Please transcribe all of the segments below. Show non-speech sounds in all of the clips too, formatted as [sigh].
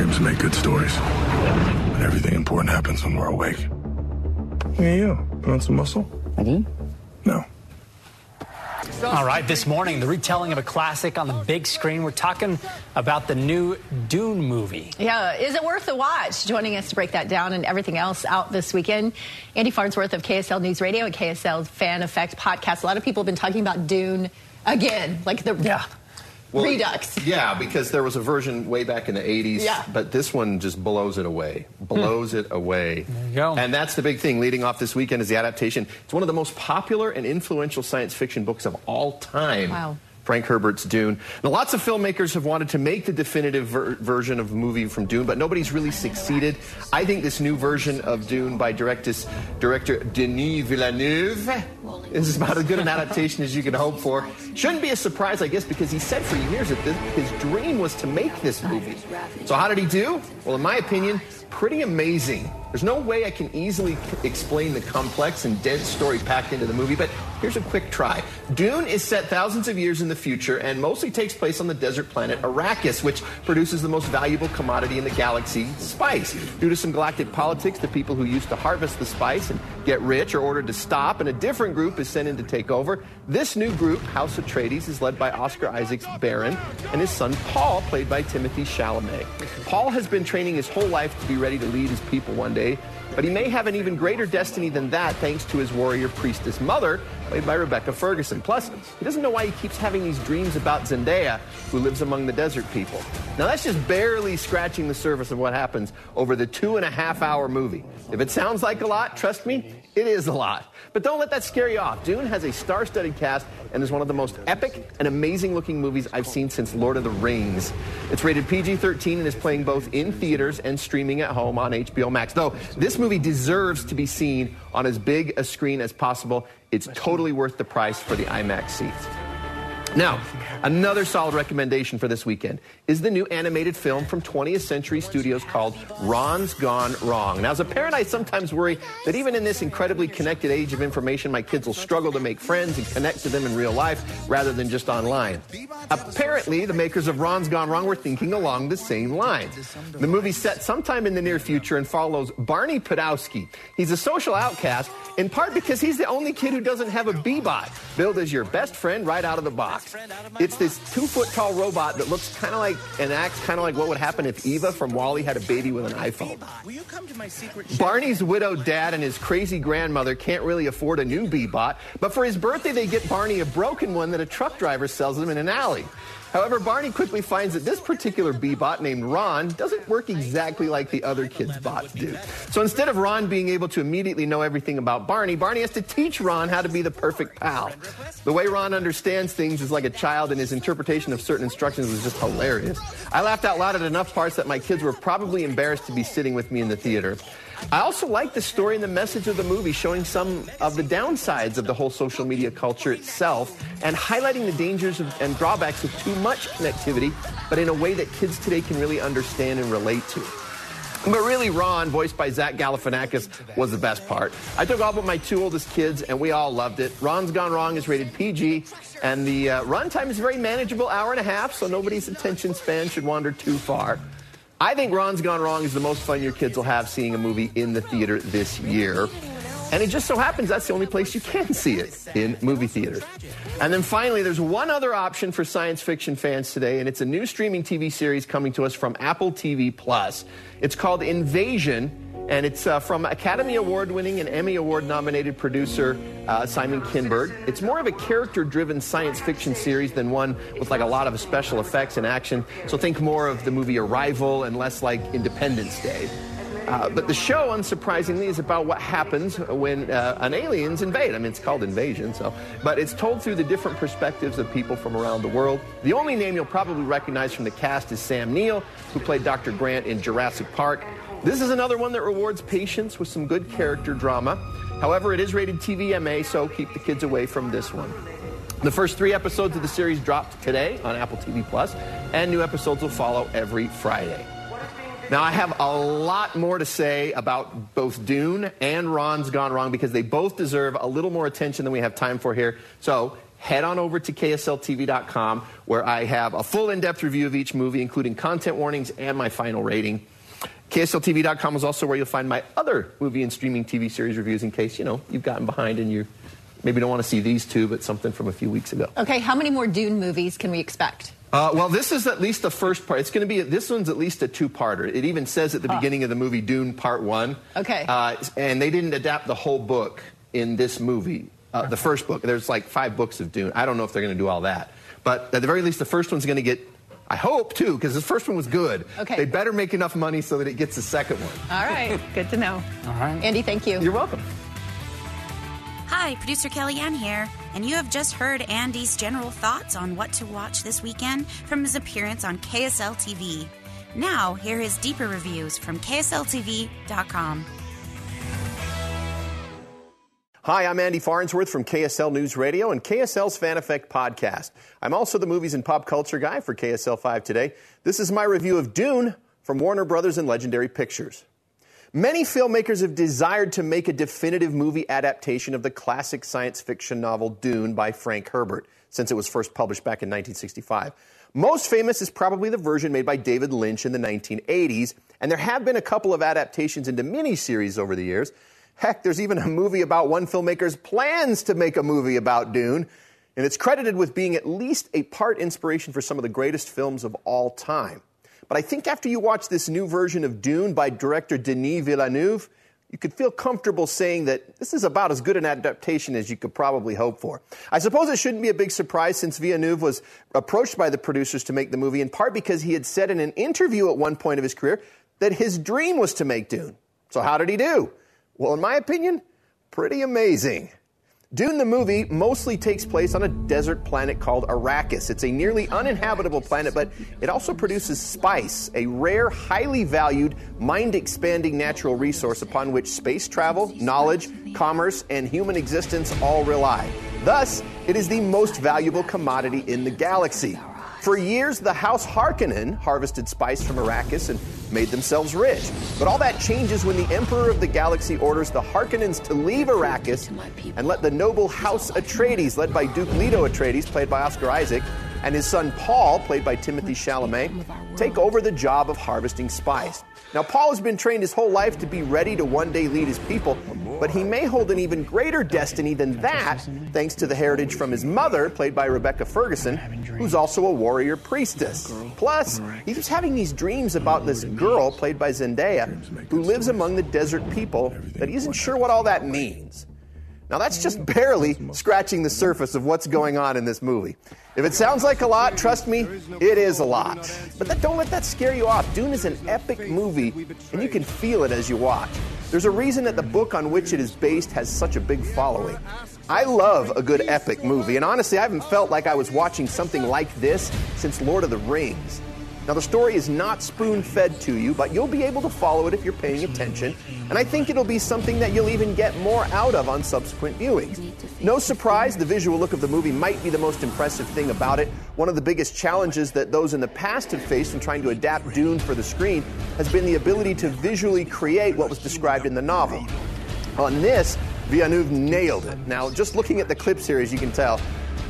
Dreams make good stories, but everything important happens when we're awake. Hey, you. Put on some muscle? I did? No. All right, this morning, the retelling of a classic on the big screen. We're talking about the new Dune movie. Yeah, is it worth the watch? Joining us to break that down and everything else out this weekend, Andy Farnsworth of KSL News Radio and KSL's Fan Effect podcast. A lot of people have been talking about Dune again, like the Yeah. Well, redux. [laughs] Yeah, because there was a version way back in the 80s, Yeah. but this one just blows it away. Blows it away. There you go. And that's the big thing leading off this weekend is the adaptation. It's one of the most popular and influential science fiction books of all time. Wow. Frank Herbert's Dune. Now, lots of filmmakers have wanted to make the definitive ver- version of the movie from Dune, but nobody's really succeeded. I think this new version of Dune by directus, director Denis Villeneuve is about as good an adaptation as you can hope for. Shouldn't be a surprise, I guess, because he said for years that this, his dream was to make this movie. Oh, so, how did he do? Well, in my opinion, pretty amazing. There's no way I can easily explain the complex and dense story packed into the movie, but here's a quick try. Dune is set thousands of years in the future and mostly takes place on the desert planet Arrakis, which produces the most valuable commodity in the galaxy, spice. Due to some galactic politics, the people who used to harvest the spice and get rich are ordered to stop, and a different group is sent in to take over. This new group, House Atreides, is led by Oscar Isaac's Baron and his son Paul, played by Timothy Chalamet. Paul has been training his whole life to be ready to lead his people one day, but he may have an even greater destiny than that thanks to his warrior priestess mother, played by Rebecca Ferguson. Plus, he doesn't know why he keeps having these dreams about Zendaya, who lives among the desert people. Now, that's just barely scratching the surface of what happens over the two and a half hour movie. If it sounds like a lot, trust me, it is a lot. But don't let that scare you off. Dune has a star studded cast and is one of the most epic and amazing looking movies I've seen since Lord of the Rings. It's rated PG 13 and is playing both in theaters and streaming at home on HBO Max. Though this movie deserves to be seen on as big a screen as possible, it's totally worth the price for the IMAX seats. Now, another solid recommendation for this weekend is the new animated film from 20th Century Studios called Ron's Gone Wrong. Now, as a parent, I sometimes worry that even in this incredibly connected age of information, my kids will struggle to make friends and connect to them in real life rather than just online. Apparently, the makers of Ron's Gone Wrong were thinking along the same lines. The movie's set sometime in the near future and follows Barney Pudowski. He's a social outcast, in part because he's the only kid who doesn't have a B-bot, billed as your best friend right out of the box. It's this two foot tall robot that looks kind of like and acts kind of like what would happen if Eva from WALL-E had a baby with an iPhone. Barney's widowed dad and his crazy grandmother can't really afford a new B-bot, but for his birthday they get Barney a broken one that a truck driver sells him in an alley. However, Barney quickly finds that this particular B-bot named Ron doesn't work exactly like the other kids' bots do. So instead of Ron being able to immediately know everything about Barney, Barney has to teach Ron how to be the perfect pal. The way Ron understands things is like a child, and his interpretation of certain instructions is just hilarious. I laughed out loud at enough parts that my kids were probably embarrassed to be sitting with me in the theater. I also like the story and the message of the movie, showing some of the downsides of the whole social media culture itself and highlighting the dangers of, and drawbacks of too much connectivity, but in a way that kids today can really understand and relate to. But really, Ron, voiced by Zach Galifianakis, was the best part. I took all but my two oldest kids, and we all loved it. Ron's Gone Wrong is rated PG, and the uh, runtime is very manageable hour and a half, so nobody's attention span should wander too far. I think Ron's Gone Wrong is the most fun your kids will have seeing a movie in the theater this year. And it just so happens that's the only place you can see it in movie theaters. And then finally, there's one other option for science fiction fans today, and it's a new streaming TV series coming to us from Apple TV Plus. It's called Invasion, and it's uh, from Academy Award winning and Emmy Award nominated producer uh, Simon Kinberg. It's more of a character driven science fiction series than one with like a lot of special effects and action. So think more of the movie Arrival and less like Independence Day. Uh, but the show, unsurprisingly, is about what happens when uh, an aliens invade. I mean, it's called Invasion, so. But it's told through the different perspectives of people from around the world. The only name you'll probably recognize from the cast is Sam Neill, who played Dr. Grant in Jurassic Park. This is another one that rewards patience with some good character drama. However, it is rated TVMA, so keep the kids away from this one. The first three episodes of the series dropped today on Apple TV Plus, and new episodes will follow every Friday. Now, I have a lot more to say about both Dune and Ron's Gone Wrong because they both deserve a little more attention than we have time for here. So, head on over to KSLTV.com where I have a full in depth review of each movie, including content warnings and my final rating. KSLTV.com is also where you'll find my other movie and streaming TV series reviews in case, you know, you've gotten behind and you maybe don't want to see these two, but something from a few weeks ago. Okay, how many more Dune movies can we expect? Uh, well, this is at least the first part. It's going to be this one's at least a two-parter. It even says at the beginning of the movie Dune Part One. Okay. Uh, and they didn't adapt the whole book in this movie. Uh, the first book. There's like five books of Dune. I don't know if they're going to do all that, but at the very least, the first one's going to get. I hope too, because the first one was good. Okay. They better make enough money so that it gets the second one. All right, [laughs] good to know. All right. Andy, thank you. You're welcome. Hi, producer Kellyanne here, and you have just heard Andy's general thoughts on what to watch this weekend from his appearance on KSL TV. Now, hear his deeper reviews from KSLTV.com. Hi, I'm Andy Farnsworth from KSL News Radio and KSL's Fan Effect podcast. I'm also the movies and pop culture guy for KSL 5 today. This is my review of Dune from Warner Brothers and Legendary Pictures. Many filmmakers have desired to make a definitive movie adaptation of the classic science fiction novel Dune by Frank Herbert, since it was first published back in 1965. Most famous is probably the version made by David Lynch in the 1980s, and there have been a couple of adaptations into miniseries over the years. Heck, there's even a movie about one filmmaker's plans to make a movie about Dune, and it's credited with being at least a part inspiration for some of the greatest films of all time. But I think after you watch this new version of Dune by director Denis Villeneuve, you could feel comfortable saying that this is about as good an adaptation as you could probably hope for. I suppose it shouldn't be a big surprise since Villeneuve was approached by the producers to make the movie in part because he had said in an interview at one point of his career that his dream was to make Dune. So how did he do? Well, in my opinion, pretty amazing. Dune the movie mostly takes place on a desert planet called Arrakis. It's a nearly uninhabitable planet, but it also produces spice, a rare, highly valued, mind expanding natural resource upon which space travel, knowledge, commerce, and human existence all rely. Thus, it is the most valuable commodity in the galaxy. For years, the House Harkonnen harvested spice from Arrakis and made themselves rich. But all that changes when the Emperor of the Galaxy orders the Harkonnens to leave Arrakis and let the noble House Atreides, led by Duke Leto Atreides, played by Oscar Isaac, and his son Paul, played by Timothy Chalamet, take over the job of harvesting spice. Now, Paul has been trained his whole life to be ready to one day lead his people, but he may hold an even greater destiny than that, thanks to the heritage from his mother, played by Rebecca Ferguson, who's also a warrior priestess. Plus, he keeps having these dreams about this girl, played by Zendaya, who lives among the desert people, that he isn't sure what all that means. Now, that's just barely scratching the surface of what's going on in this movie. If it sounds like a lot, trust me, it is a lot. But that, don't let that scare you off. Dune is an epic movie, and you can feel it as you watch. There's a reason that the book on which it is based has such a big following. I love a good epic movie, and honestly, I haven't felt like I was watching something like this since Lord of the Rings. Now, the story is not spoon fed to you, but you'll be able to follow it if you're paying attention, and I think it'll be something that you'll even get more out of on subsequent viewings. No surprise, the visual look of the movie might be the most impressive thing about it. One of the biggest challenges that those in the past have faced in trying to adapt Dune for the screen has been the ability to visually create what was described in the novel. On this, Villeneuve nailed it. Now, just looking at the clip as you can tell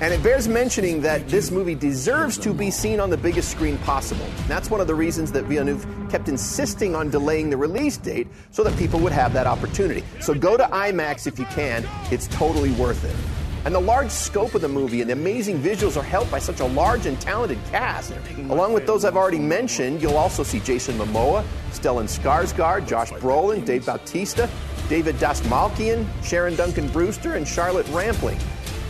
and it bears mentioning that this movie deserves to be seen on the biggest screen possible. That's one of the reasons that Villeneuve kept insisting on delaying the release date so that people would have that opportunity. So go to IMAX if you can, it's totally worth it. And the large scope of the movie and the amazing visuals are helped by such a large and talented cast. Along with those I've already mentioned, you'll also see Jason Momoa, Stellan Skarsgård, Josh Brolin, Dave Bautista, David Dastmalchian, Sharon Duncan Brewster, and Charlotte Rampling.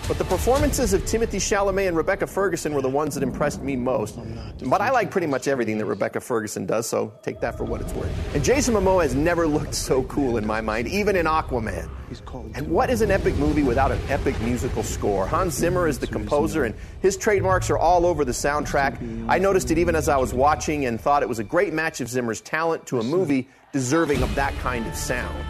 But the performances of Timothy Chalamet and Rebecca Ferguson were the ones that impressed me most. But I like pretty much everything that Rebecca Ferguson does, so take that for what it's worth. And Jason Momoa has never looked so cool in my mind, even in Aquaman. And what is an epic movie without an epic musical score? Hans Zimmer is the composer, and his trademarks are all over the soundtrack. I noticed it even as I was watching and thought it was a great match of Zimmer's talent to a movie deserving of that kind of sound.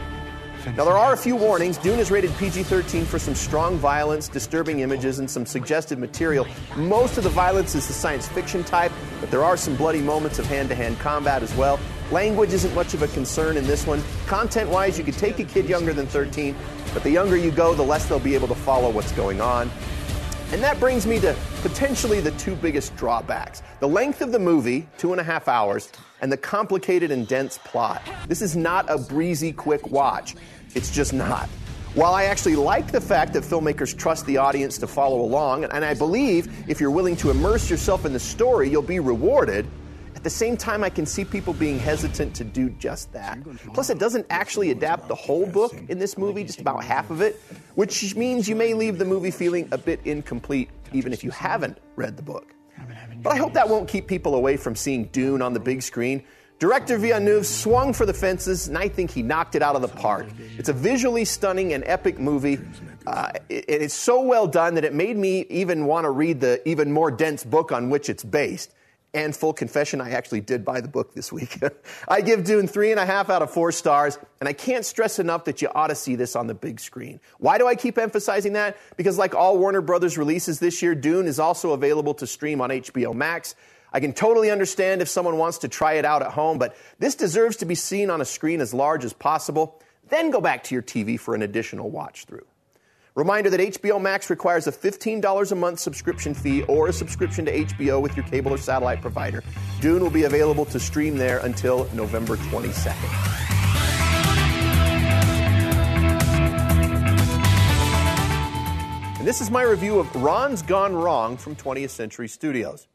Now, there are a few warnings. Dune is rated PG 13 for some strong violence, disturbing images, and some suggestive material. Most of the violence is the science fiction type, but there are some bloody moments of hand to hand combat as well. Language isn't much of a concern in this one. Content wise, you could take a kid younger than 13, but the younger you go, the less they'll be able to follow what's going on. And that brings me to potentially the two biggest drawbacks the length of the movie, two and a half hours, and the complicated and dense plot. This is not a breezy, quick watch. It's just not. While I actually like the fact that filmmakers trust the audience to follow along, and I believe if you're willing to immerse yourself in the story, you'll be rewarded, at the same time, I can see people being hesitant to do just that. Plus, it doesn't actually adapt the whole book in this movie, just about half of it, which means you may leave the movie feeling a bit incomplete, even if you haven't read the book. But I hope that won't keep people away from seeing Dune on the big screen. Director Villeneuve swung for the fences, and I think he knocked it out of the park. It's a visually stunning and epic movie. Uh, it, it's so well done that it made me even want to read the even more dense book on which it's based. And full confession, I actually did buy the book this week. [laughs] I give Dune three and a half out of four stars, and I can't stress enough that you ought to see this on the big screen. Why do I keep emphasizing that? Because, like all Warner Brothers releases this year, Dune is also available to stream on HBO Max. I can totally understand if someone wants to try it out at home, but this deserves to be seen on a screen as large as possible. Then go back to your TV for an additional watch through. Reminder that HBO Max requires a $15 a month subscription fee or a subscription to HBO with your cable or satellite provider. Dune will be available to stream there until November 22nd. And this is my review of Ron's Gone Wrong from 20th Century Studios.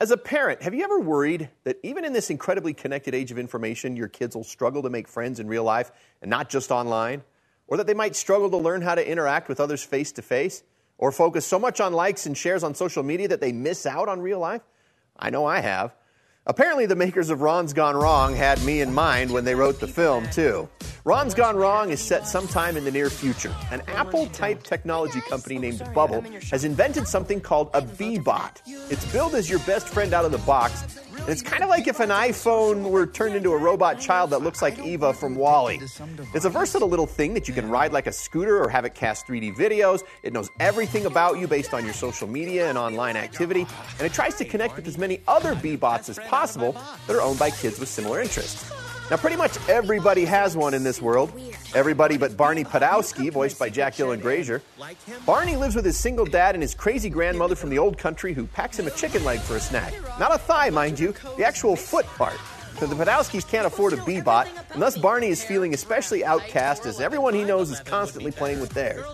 As a parent, have you ever worried that even in this incredibly connected age of information, your kids will struggle to make friends in real life and not just online? Or that they might struggle to learn how to interact with others face to face? Or focus so much on likes and shares on social media that they miss out on real life? I know I have. Apparently, the makers of Ron's Gone Wrong had me in mind when they wrote the film, too. Ron's Gone Wrong is set sometime in the near future. An Apple type technology company named Bubble has invented something called a Bee-Bot. It's billed as your best friend out of the box, and it's kind of like if an iPhone were turned into a robot child that looks like Eva from WALL-E. It's a versatile little thing that you can ride like a scooter or have it cast 3D videos. It knows everything about you based on your social media and online activity, and it tries to connect with as many other Bee-Bots as possible that are owned by kids with similar interests. Now, pretty much everybody has one in this world. Everybody but Barney Pudowski, voiced by Jack Dylan Grazer. Barney lives with his single dad and his crazy grandmother from the old country who packs him a chicken leg for a snack. Not a thigh, mind you, the actual foot part. Because the Pudowskis can't afford a Bee-Bot, and thus Barney is feeling especially outcast as everyone he knows is constantly playing with theirs.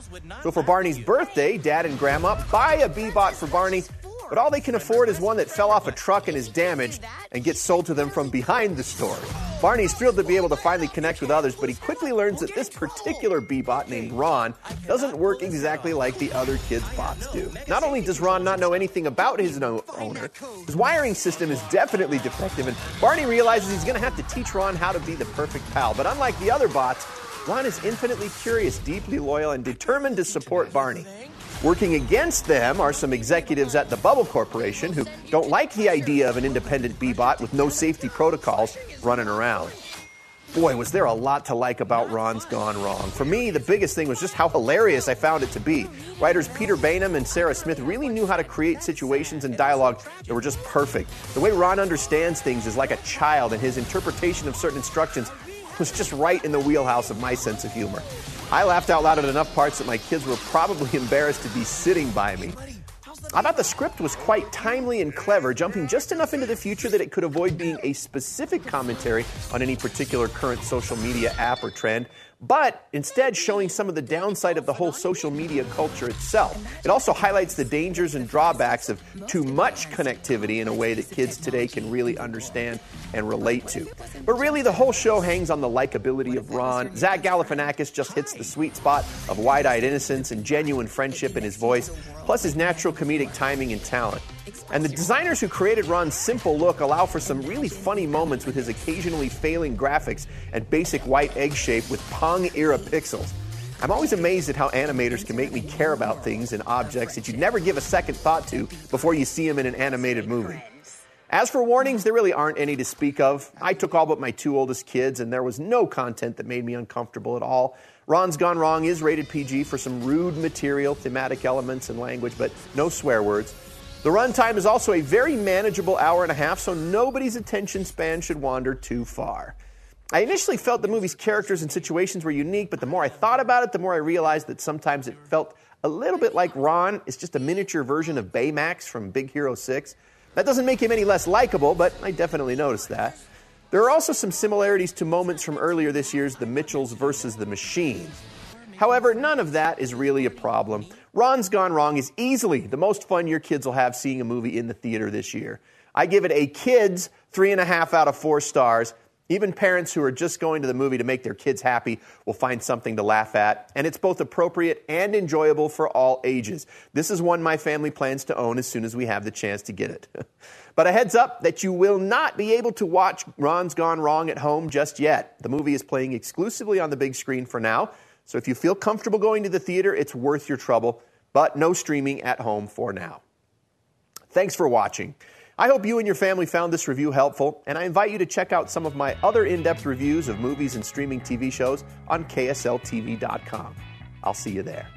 So for Barney's birthday, Dad and Grandma buy a Bee-Bot for Barney but all they can afford is one that fell off a truck and is damaged and gets sold to them from behind the store. Barney's thrilled to be able to finally connect with others, but he quickly learns that this particular Bee-Bot named Ron doesn't work exactly like the other kids' bots do. Not only does Ron not know anything about his owner, his wiring system is definitely defective, and Barney realizes he's going to have to teach Ron how to be the perfect pal. But unlike the other bots, Ron is infinitely curious, deeply loyal, and determined to support Barney. Working against them are some executives at the Bubble Corporation who don't like the idea of an independent Bee-Bot with no safety protocols running around. Boy, was there a lot to like about Ron's Gone Wrong. For me, the biggest thing was just how hilarious I found it to be. Writers Peter Baynham and Sarah Smith really knew how to create situations and dialogue that were just perfect. The way Ron understands things is like a child, and his interpretation of certain instructions was just right in the wheelhouse of my sense of humor. I laughed out loud at enough parts that my kids were probably [laughs] embarrassed to be sitting by me. I thought the script was quite timely and clever, jumping just enough into the future that it could avoid being a specific commentary on any particular current social media app or trend. But instead showing some of the downside of the whole social media culture itself. It also highlights the dangers and drawbacks of too much connectivity in a way that kids today can really understand and relate to. But really, the whole show hangs on the likability of Ron. Zach Galifianakis just hits the sweet spot of wide-eyed innocence and genuine friendship in his voice, plus his natural comedic timing and talent. And the designers who created Ron's simple look allow for some really funny moments with his occasionally failing graphics and basic white egg shape with Pong era pixels. I'm always amazed at how animators can make me care about things and objects that you'd never give a second thought to before you see them in an animated movie. As for warnings, there really aren't any to speak of. I took all but my two oldest kids, and there was no content that made me uncomfortable at all. Ron's Gone Wrong is rated PG for some rude material, thematic elements, and language, but no swear words. The runtime is also a very manageable hour and a half, so nobody's attention span should wander too far. I initially felt the movie's characters and situations were unique, but the more I thought about it, the more I realized that sometimes it felt a little bit like Ron is just a miniature version of Baymax from Big Hero 6. That doesn't make him any less likable, but I definitely noticed that. There are also some similarities to moments from earlier this year's The Mitchells versus the Machines. However, none of that is really a problem. Ron's Gone Wrong is easily the most fun your kids will have seeing a movie in the theater this year. I give it a kids three and a half out of four stars. Even parents who are just going to the movie to make their kids happy will find something to laugh at, and it's both appropriate and enjoyable for all ages. This is one my family plans to own as soon as we have the chance to get it. [laughs] but a heads up that you will not be able to watch Ron's Gone Wrong at home just yet. The movie is playing exclusively on the big screen for now, so if you feel comfortable going to the theater, it's worth your trouble, but no streaming at home for now. Thanks for watching. I hope you and your family found this review helpful, and I invite you to check out some of my other in depth reviews of movies and streaming TV shows on KSLTV.com. I'll see you there.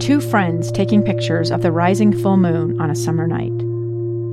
Two friends taking pictures of the rising full moon on a summer night.